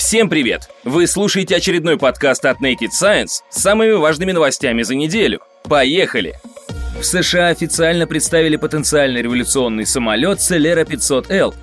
Всем привет! Вы слушаете очередной подкаст от Naked Science с самыми важными новостями за неделю. Поехали! В США официально представили потенциально революционный самолет Celera 500L.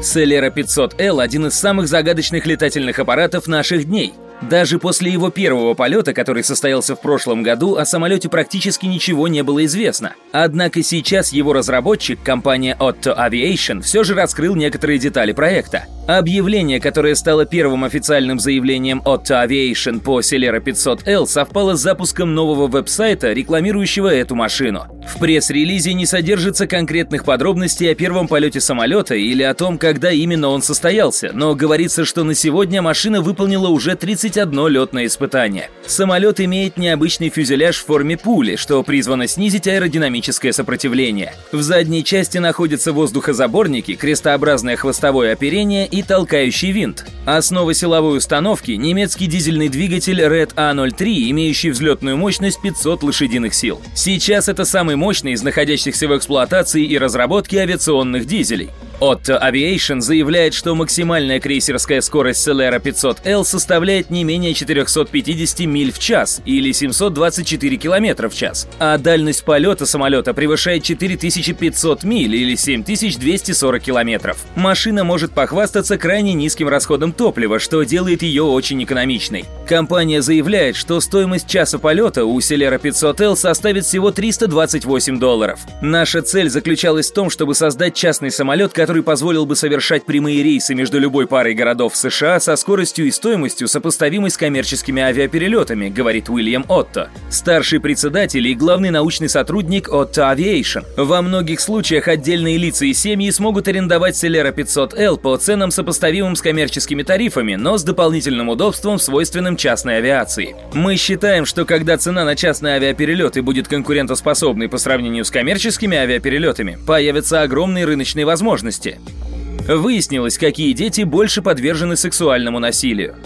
Celera 500L – один из самых загадочных летательных аппаратов наших дней – даже после его первого полета, который состоялся в прошлом году, о самолете практически ничего не было известно. Однако сейчас его разработчик, компания Otto Aviation, все же раскрыл некоторые детали проекта. Объявление, которое стало первым официальным заявлением Otto Aviation по Celera 500L, совпало с запуском нового веб-сайта, рекламирующего эту машину. В пресс-релизе не содержится конкретных подробностей о первом полете самолета или о том, когда именно он состоялся, но говорится, что на сегодня машина выполнила уже 31 летное испытание. Самолет имеет необычный фюзеляж в форме пули, что призвано снизить аэродинамическое сопротивление. В задней части находятся воздухозаборники, крестообразное хвостовое оперение и толкающий винт. Основа силовой установки – немецкий дизельный двигатель Red A03, имеющий взлетную мощность 500 лошадиных сил. Сейчас это самый мощный из находящихся в эксплуатации и разработке авиационных дизелей. Otto Aviation заявляет, что максимальная крейсерская скорость Celera 500L составляет не менее 450 миль в час или 724 км в час, а дальность полета самолета превышает 4500 миль или 7240 км. Машина может похвастаться крайне низким расходом топлива, что делает ее очень экономичной. Компания заявляет, что стоимость часа полета у Celera 500L составит всего 328 долларов. Наша цель заключалась в том, чтобы создать частный самолет, который который позволил бы совершать прямые рейсы между любой парой городов США со скоростью и стоимостью, сопоставимой с коммерческими авиаперелетами, говорит Уильям Отто, старший председатель и главный научный сотрудник Otto Aviation. Во многих случаях отдельные лица и семьи смогут арендовать Celera 500L по ценам, сопоставимым с коммерческими тарифами, но с дополнительным удобством, свойственным частной авиации. Мы считаем, что когда цена на частные авиаперелеты будет конкурентоспособной по сравнению с коммерческими авиаперелетами, появятся огромные рыночные возможности, возрасте. Выяснилось, какие дети больше подвержены сексуальному насилию.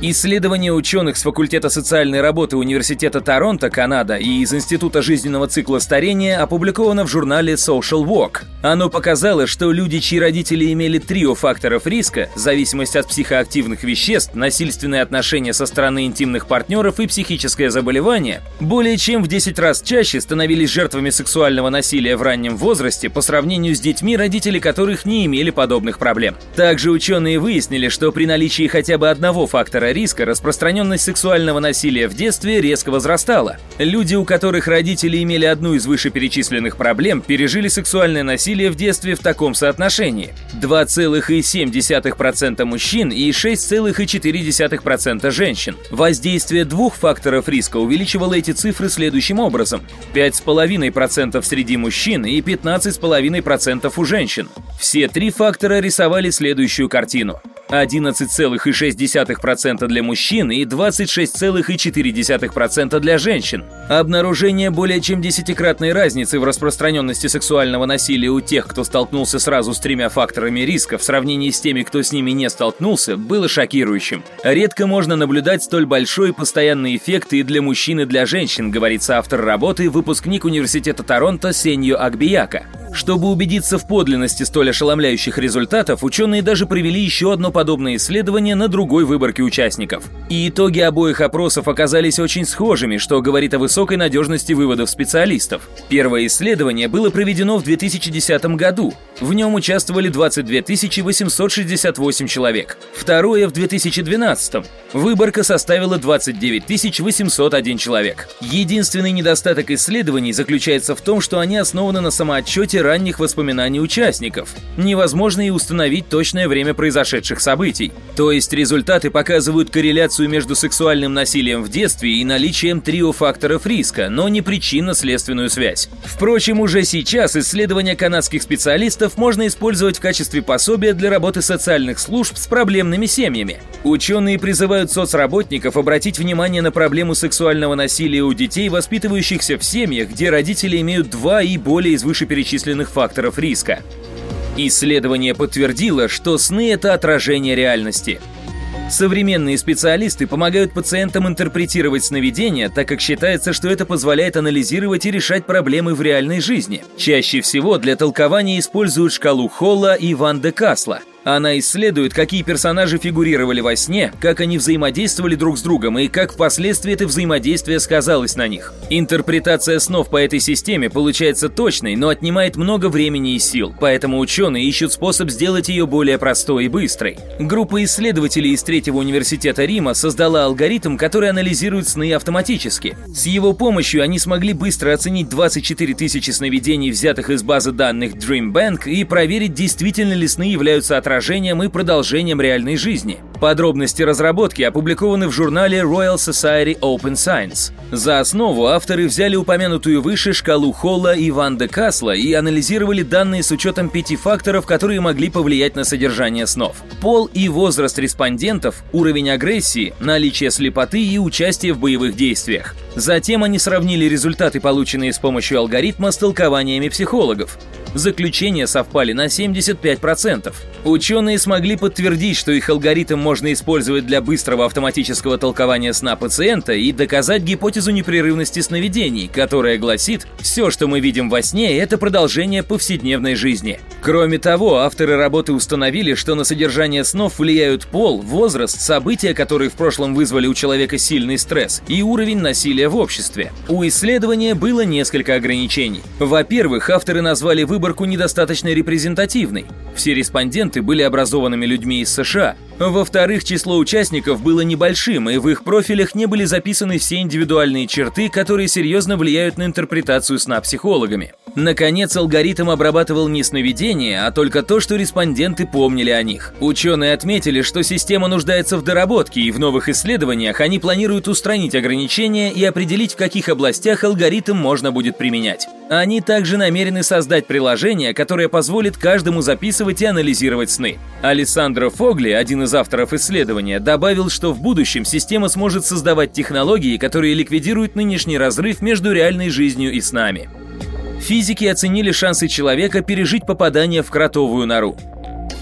Исследование ученых с факультета социальной работы Университета Торонто, Канада и из Института жизненного цикла старения опубликовано в журнале Social Work. Оно показало, что люди, чьи родители имели трио факторов риска – зависимость от психоактивных веществ, насильственные отношения со стороны интимных партнеров и психическое заболевание, более чем в 10 раз чаще становились жертвами сексуального насилия в раннем возрасте по сравнению с детьми, родители которых не имели подобных проблем. Также ученые выяснили, что при наличии хотя бы одного фактора риска распространенность сексуального насилия в детстве резко возрастала. Люди, у которых родители имели одну из вышеперечисленных проблем, пережили сексуальное насилие в детстве в таком соотношении. 2,7% мужчин и 6,4% женщин. Воздействие двух факторов риска увеличивало эти цифры следующим образом. 5,5% среди мужчин и 15,5% у женщин. Все три фактора рисовали следующую картину. 11,6% для мужчин и 26,4% для женщин. Обнаружение более чем десятикратной разницы в распространенности сексуального насилия у тех, кто столкнулся сразу с тремя факторами риска в сравнении с теми, кто с ними не столкнулся, было шокирующим. Редко можно наблюдать столь большой постоянный эффект и для мужчин, и для женщин, говорится автор работы, выпускник Университета Торонто Сенью Акбияка. Чтобы убедиться в подлинности столь ошеломляющих результатов, ученые даже провели еще одно подобное исследование на другой выборке участников. И итоги обоих опросов оказались очень схожими, что говорит о высокой надежности выводов специалистов. Первое исследование было проведено в 2010 году. В нем участвовали 22 868 человек. Второе в 2012. Выборка составила 29 801 человек. Единственный недостаток исследований заключается в том, что они основаны на самоотчете памяти ранних воспоминаний участников. Невозможно и установить точное время произошедших событий. То есть результаты показывают корреляцию между сексуальным насилием в детстве и наличием трио факторов риска, но не причинно-следственную связь. Впрочем, уже сейчас исследования канадских специалистов можно использовать в качестве пособия для работы социальных служб с проблемными семьями. Ученые призывают соцработников обратить внимание на проблему сексуального насилия у детей, воспитывающихся в семьях, где родители имеют два и более из вышеперечисленных многочисленных факторов риска. Исследование подтвердило, что сны – это отражение реальности. Современные специалисты помогают пациентам интерпретировать сновидения, так как считается, что это позволяет анализировать и решать проблемы в реальной жизни. Чаще всего для толкования используют шкалу Холла и Ван де Касла – Она исследует, какие персонажи фигурировали во сне, как они взаимодействовали друг с другом и как впоследствии это взаимодействие сказалось на них. Интерпретация снов по этой системе получается точной, но отнимает много времени и сил, поэтому ученые ищут способ сделать ее более простой и быстрой. Группа исследователей из Третьего университета Рима создала алгоритм, который анализирует сны автоматически. С его помощью они смогли быстро оценить 24 тысячи сновидений, взятых из базы данных Dream Bank, и проверить, действительно ли сны являются отражением отражением и продолжением реальной жизни. Подробности разработки опубликованы в журнале Royal Society Open Science. За основу авторы взяли упомянутую выше шкалу Холла и Ван де Касла и анализировали данные с учетом пяти факторов, которые могли повлиять на содержание снов. Пол и возраст респондентов, уровень агрессии, наличие слепоты и участие в боевых действиях. Затем они сравнили результаты, полученные с помощью алгоритма, с толкованиями психологов. Заключения совпали на 75%. Ученые смогли подтвердить, что их алгоритм можно использовать для быстрого автоматического толкования сна пациента и доказать гипотезу непрерывности сновидений, которая гласит, все, что мы видим во сне, это продолжение повседневной жизни. Кроме того, авторы работы установили, что на содержание снов влияют пол, возраст, события, которые в прошлом вызвали у человека сильный стресс, и уровень насилия в обществе. У исследования было несколько ограничений. Во-первых, авторы назвали выборку недостаточно репрезентативной. Все респонденты были образованными людьми из США, во-вторых, число участников было небольшим, и в их профилях не были записаны все индивидуальные черты, которые серьезно влияют на интерпретацию сна психологами. Наконец, алгоритм обрабатывал не сновидения, а только то, что респонденты помнили о них. Ученые отметили, что система нуждается в доработке, и в новых исследованиях они планируют устранить ограничения и определить, в каких областях алгоритм можно будет применять. Они также намерены создать приложение, которое позволит каждому записывать и анализировать сны. Александра Фогли, один из авторов исследования, добавил, что в будущем система сможет создавать технологии, которые ликвидируют нынешний разрыв между реальной жизнью и снами. Физики оценили шансы человека пережить попадание в кротовую нору.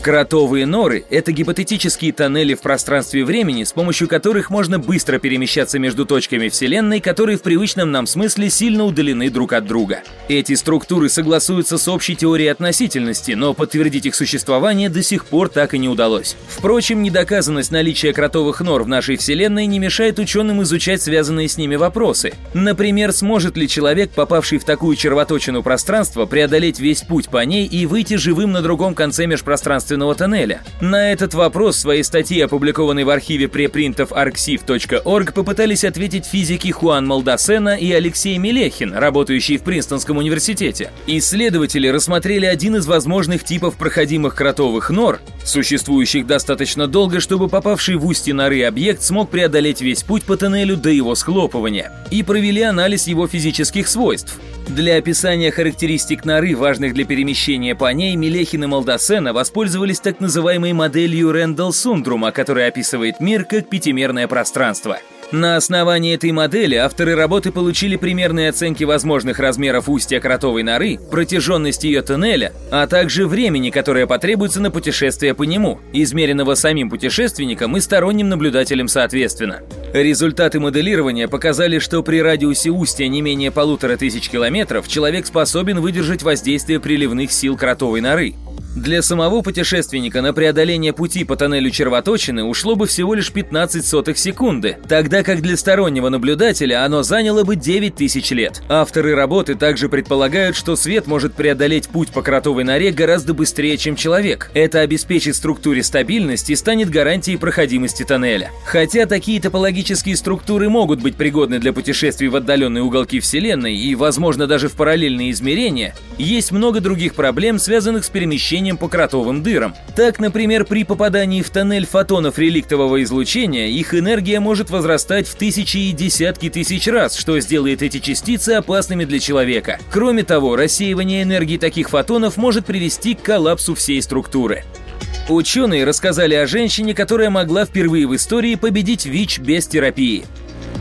Кротовые норы – это гипотетические тоннели в пространстве времени, с помощью которых можно быстро перемещаться между точками Вселенной, которые в привычном нам смысле сильно удалены друг от друга. Эти структуры согласуются с общей теорией относительности, но подтвердить их существование до сих пор так и не удалось. Впрочем, недоказанность наличия кротовых нор в нашей Вселенной не мешает ученым изучать связанные с ними вопросы. Например, сможет ли человек, попавший в такую червоточину пространства, преодолеть весь путь по ней и выйти живым на другом конце межпространственного естественного тоннеля? На этот вопрос в своей статье, опубликованной в архиве препринтов arxiv.org, попытались ответить физики Хуан Малдасена и Алексей Мелехин, работающие в Принстонском университете. Исследователи рассмотрели один из возможных типов проходимых кротовых нор, существующих достаточно долго, чтобы попавший в устье норы объект смог преодолеть весь путь по тоннелю до его схлопывания, и провели анализ его физических свойств. Для описания характеристик норы, важных для перемещения по ней, Мелехин и Малдасена воспользовались так называемой моделью Рэндалл-Сундрума, которая описывает мир как пятимерное пространство – на основании этой модели авторы работы получили примерные оценки возможных размеров устья кротовой норы, протяженности ее тоннеля, а также времени, которое потребуется на путешествие по нему, измеренного самим путешественником и сторонним наблюдателем соответственно. Результаты моделирования показали, что при радиусе устья не менее полутора тысяч километров человек способен выдержать воздействие приливных сил кротовой норы. Для самого путешественника на преодоление пути по тоннелю червоточины ушло бы всего лишь 15 сотых секунды, тогда как для стороннего наблюдателя оно заняло бы 9 тысяч лет. Авторы работы также предполагают, что свет может преодолеть путь по кротовой норе гораздо быстрее, чем человек. Это обеспечит структуре стабильность и станет гарантией проходимости тоннеля. Хотя такие топологические структуры могут быть пригодны для путешествий в отдаленные уголки Вселенной и, возможно, даже в параллельные измерения, есть много других проблем, связанных с перемещением излучением по кротовым дырам. Так, например, при попадании в тоннель фотонов реликтового излучения их энергия может возрастать в тысячи и десятки тысяч раз, что сделает эти частицы опасными для человека. Кроме того, рассеивание энергии таких фотонов может привести к коллапсу всей структуры. Ученые рассказали о женщине, которая могла впервые в истории победить ВИЧ без терапии.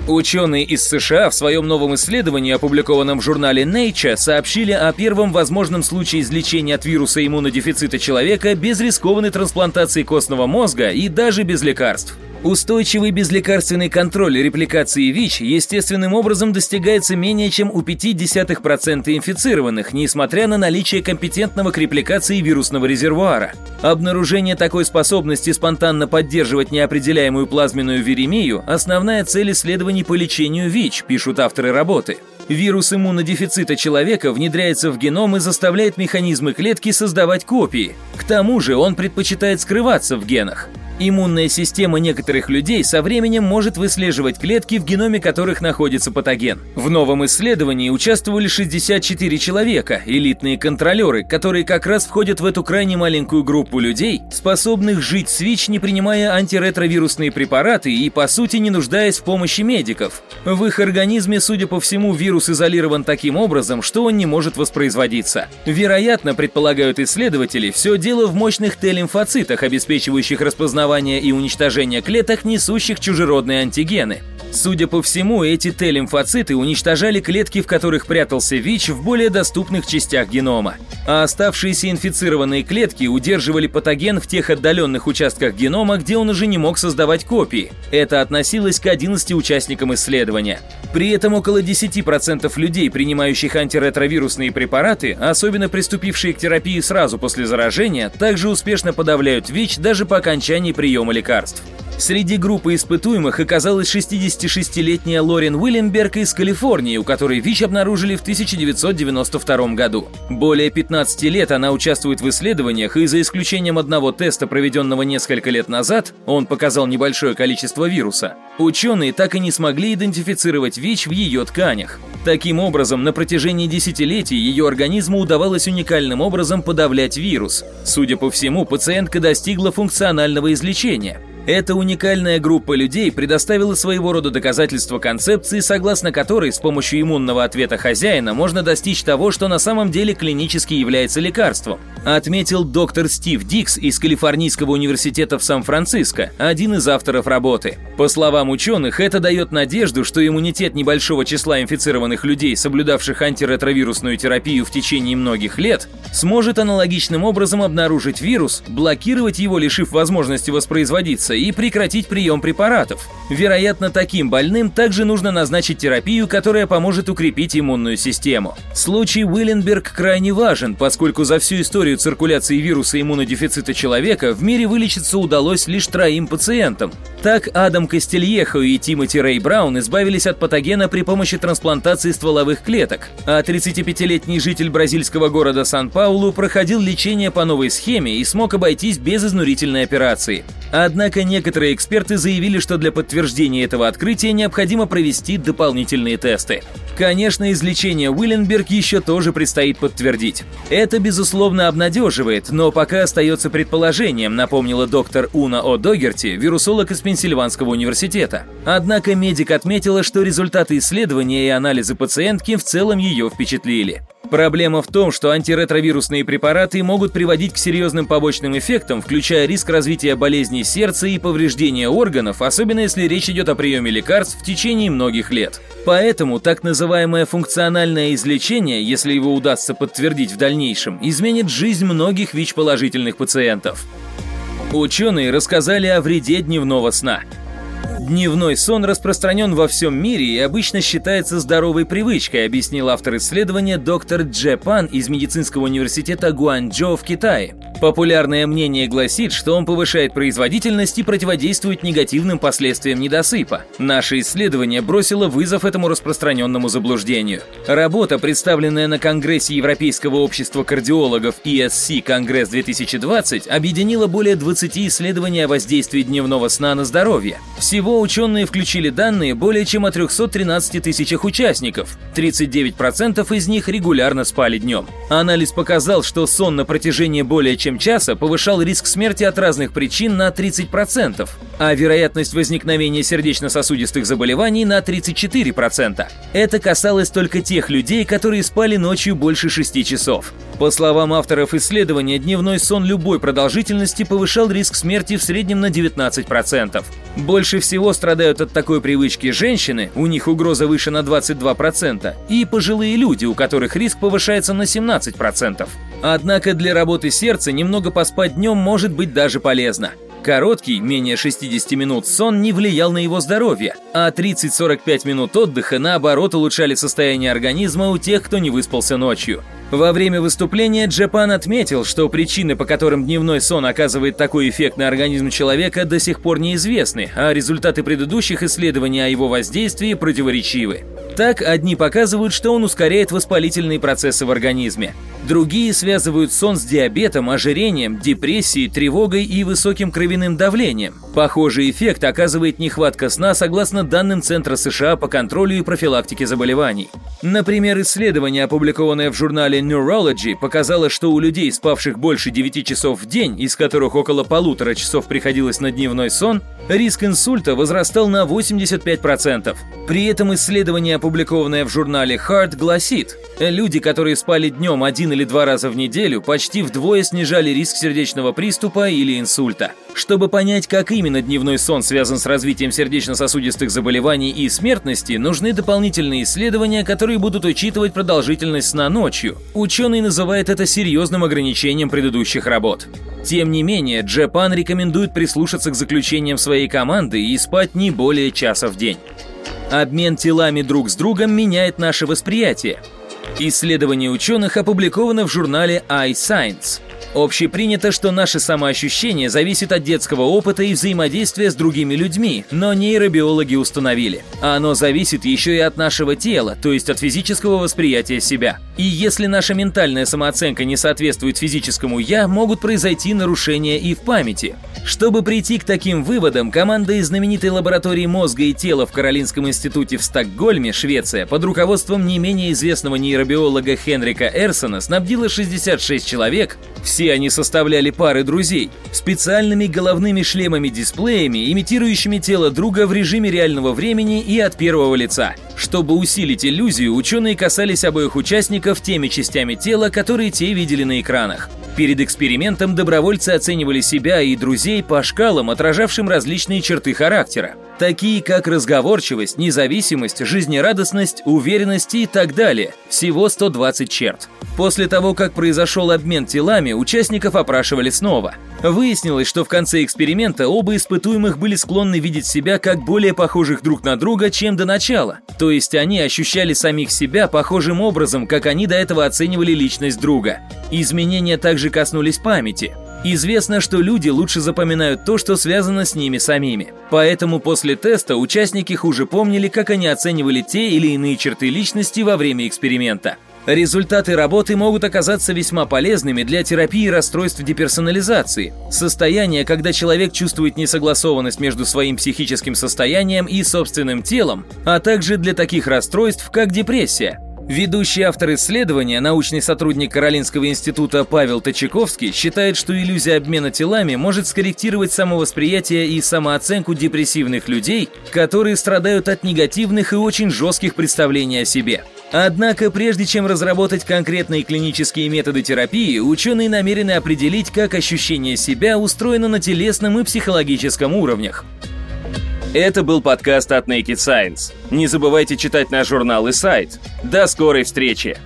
Ученые из США в своем новом исследовании, опубликованном в журнале Nature, сообщили о первом возможном случае излечения от вируса иммунодефицита человека без рискованной трансплантации костного мозга и даже без лекарств. Устойчивый безлекарственный контроль репликации ВИЧ естественным образом достигается менее чем у 0,5% инфицированных, несмотря на наличие компетентного к репликации вирусного резервуара. Обнаружение такой способности спонтанно поддерживать неопределяемую плазменную виремию – основная цель исследований по лечению ВИЧ, пишут авторы работы. Вирус иммунодефицита человека внедряется в геном и заставляет механизмы клетки создавать копии. К тому же он предпочитает скрываться в генах. Иммунная система некоторых людей со временем может выслеживать клетки, в геноме которых находится патоген. В новом исследовании участвовали 64 человека, элитные контролеры, которые как раз входят в эту крайне маленькую группу людей, способных жить с ВИЧ, не принимая антиретровирусные препараты и, по сути, не нуждаясь в помощи медиков. В их организме, судя по всему, вирус изолирован таким образом, что он не может воспроизводиться. Вероятно, предполагают исследователи, все дело в мощных Т-лимфоцитах, обеспечивающих распознавание распознавания и уничтожения клеток, несущих чужеродные антигены. Судя по всему, эти Т-лимфоциты уничтожали клетки, в которых прятался ВИЧ в более доступных частях генома. А оставшиеся инфицированные клетки удерживали патоген в тех отдаленных участках генома, где он уже не мог создавать копии. Это относилось к 11 участникам исследования. При этом около 10% людей, принимающих антиретровирусные препараты, особенно приступившие к терапии сразу после заражения, также успешно подавляют ВИЧ даже по окончании приема лекарств. Среди группы испытуемых оказалась 66-летняя Лорен Уильямберг из Калифорнии, у которой ВИЧ обнаружили в 1992 году. Более 15 лет она участвует в исследованиях, и за исключением одного теста, проведенного несколько лет назад, он показал небольшое количество вируса, ученые так и не смогли идентифицировать ВИЧ в ее тканях. Таким образом, на протяжении десятилетий ее организму удавалось уникальным образом подавлять вирус. Судя по всему, пациентка достигла функционального излечения – эта уникальная группа людей предоставила своего рода доказательство концепции, согласно которой с помощью иммунного ответа хозяина можно достичь того, что на самом деле клинически является лекарством, отметил доктор Стив Дикс из Калифорнийского университета в Сан-Франциско, один из авторов работы. По словам ученых, это дает надежду, что иммунитет небольшого числа инфицированных людей, соблюдавших антиретровирусную терапию в течение многих лет, сможет аналогичным образом обнаружить вирус, блокировать его, лишив возможности воспроизводиться, и прекратить прием препаратов. Вероятно, таким больным также нужно назначить терапию, которая поможет укрепить иммунную систему. Случай Уилленберг крайне важен, поскольку за всю историю циркуляции вируса иммунодефицита человека в мире вылечиться удалось лишь троим пациентам. Так Адам Кастельехо и Тимоти Рэй Браун избавились от патогена при помощи трансплантации стволовых клеток, а 35-летний житель бразильского города Сан-Паулу проходил лечение по новой схеме и смог обойтись без изнурительной операции. Однако некоторые эксперты заявили, что для подтверждения этого открытия необходимо провести дополнительные тесты. Конечно, излечение Уилленберг еще тоже предстоит подтвердить. Это, безусловно, обнадеживает, но пока остается предположением, напомнила доктор Уна О. Догерти, вирусолог из Пенсильванского университета. Однако медик отметила, что результаты исследования и анализы пациентки в целом ее впечатлили. Проблема в том, что антиретровирусные препараты могут приводить к серьезным побочным эффектам, включая риск развития болезней сердца и повреждения органов, особенно если речь идет о приеме лекарств в течение многих лет. Поэтому так называемое функциональное излечение, если его удастся подтвердить в дальнейшем, изменит жизнь многих ВИЧ-положительных пациентов. Ученые рассказали о вреде дневного сна – Дневной сон распространен во всем мире и обычно считается здоровой привычкой, объяснил автор исследования доктор Дже Пан из медицинского университета Гуанчжоу в Китае. Популярное мнение гласит, что он повышает производительность и противодействует негативным последствиям недосыпа. Наше исследование бросило вызов этому распространенному заблуждению. Работа, представленная на Конгрессе Европейского общества кардиологов ESC Конгресс 2020, объединила более 20 исследований о воздействии дневного сна на здоровье. Всего ученые включили данные более чем о 313 тысячах участников. 39% из них регулярно спали днем. Анализ показал, что сон на протяжении более чем часа повышал риск смерти от разных причин на 30%, а вероятность возникновения сердечно-сосудистых заболеваний на 34%. Это касалось только тех людей, которые спали ночью больше 6 часов. По словам авторов исследования, дневной сон любой продолжительности повышал риск смерти в среднем на 19%. Больше всего страдают от такой привычки женщины, у них угроза выше на 22%, и пожилые люди, у которых риск повышается на 17%. Однако для работы сердца немного поспать днем может быть даже полезно. Короткий, менее 60 минут, сон не влиял на его здоровье, а 30-45 минут отдыха, наоборот, улучшали состояние организма у тех, кто не выспался ночью. Во время выступления Джапан отметил, что причины, по которым дневной сон оказывает такой эффект на организм человека, до сих пор неизвестны, а результаты предыдущих исследований о его воздействии противоречивы. Так, одни показывают, что он ускоряет воспалительные процессы в организме. Другие связывают сон с диабетом, ожирением, депрессией, тревогой и высоким кровяным давлением. Похожий эффект оказывает нехватка сна согласно данным Центра США по контролю и профилактике заболеваний. Например, исследование, опубликованное в журнале Neurology, показало, что у людей, спавших больше 9 часов в день, из которых около полутора часов приходилось на дневной сон, риск инсульта возрастал на 85%. При этом исследование, опубликованное в журнале Heart, гласит, люди, которые спали днем один или два раза в неделю, почти вдвое снижали риск сердечного приступа или инсульта. Чтобы понять, как именно дневной сон связан с развитием сердечно-сосудистых заболеваний и смертности, нужны дополнительные исследования, которые будут учитывать продолжительность сна ночью. Ученый называет это серьезным ограничением предыдущих работ. Тем не менее, Джапан рекомендует прислушаться к заключениям своей команды и спать не более часа в день. Обмен телами друг с другом меняет наше восприятие. Исследование ученых опубликовано в журнале iScience. Общепринято, что наше самоощущение зависит от детского опыта и взаимодействия с другими людьми, но нейробиологи установили. Оно зависит еще и от нашего тела, то есть от физического восприятия себя. И если наша ментальная самооценка не соответствует физическому «я», могут произойти нарушения и в памяти. Чтобы прийти к таким выводам, команда из знаменитой лаборатории мозга и тела в Каролинском институте в Стокгольме, Швеция, под руководством не менее известного нейробиолога Хенрика Эрсона снабдила 66 человек, все они составляли пары друзей, специальными головными шлемами-дисплеями, имитирующими тело друга в режиме реального времени и от первого лица. Чтобы усилить иллюзию, ученые касались обоих участников теми частями тела, которые те видели на экранах. Перед экспериментом добровольцы оценивали себя и друзей по шкалам, отражавшим различные черты характера, такие как разговорчивость, независимость, жизнерадостность, уверенность и так далее. Всего 120 черт. После того, как произошел обмен телами, участников опрашивали снова. Выяснилось, что в конце эксперимента оба испытуемых были склонны видеть себя как более похожих друг на друга, чем до начала. То есть они ощущали самих себя похожим образом, как они до этого оценивали личность друга. Изменения также коснулись памяти. Известно, что люди лучше запоминают то, что связано с ними самими. Поэтому после теста участники хуже помнили, как они оценивали те или иные черты личности во время эксперимента. Результаты работы могут оказаться весьма полезными для терапии расстройств деперсонализации, состояние, когда человек чувствует несогласованность между своим психическим состоянием и собственным телом, а также для таких расстройств, как депрессия. Ведущий автор исследования, научный сотрудник Каролинского института Павел Точаковский, считает, что иллюзия обмена телами может скорректировать самовосприятие и самооценку депрессивных людей, которые страдают от негативных и очень жестких представлений о себе. Однако, прежде чем разработать конкретные клинические методы терапии, ученые намерены определить, как ощущение себя устроено на телесном и психологическом уровнях. Это был подкаст от Naked Science. Не забывайте читать наш журнал и сайт. До скорой встречи!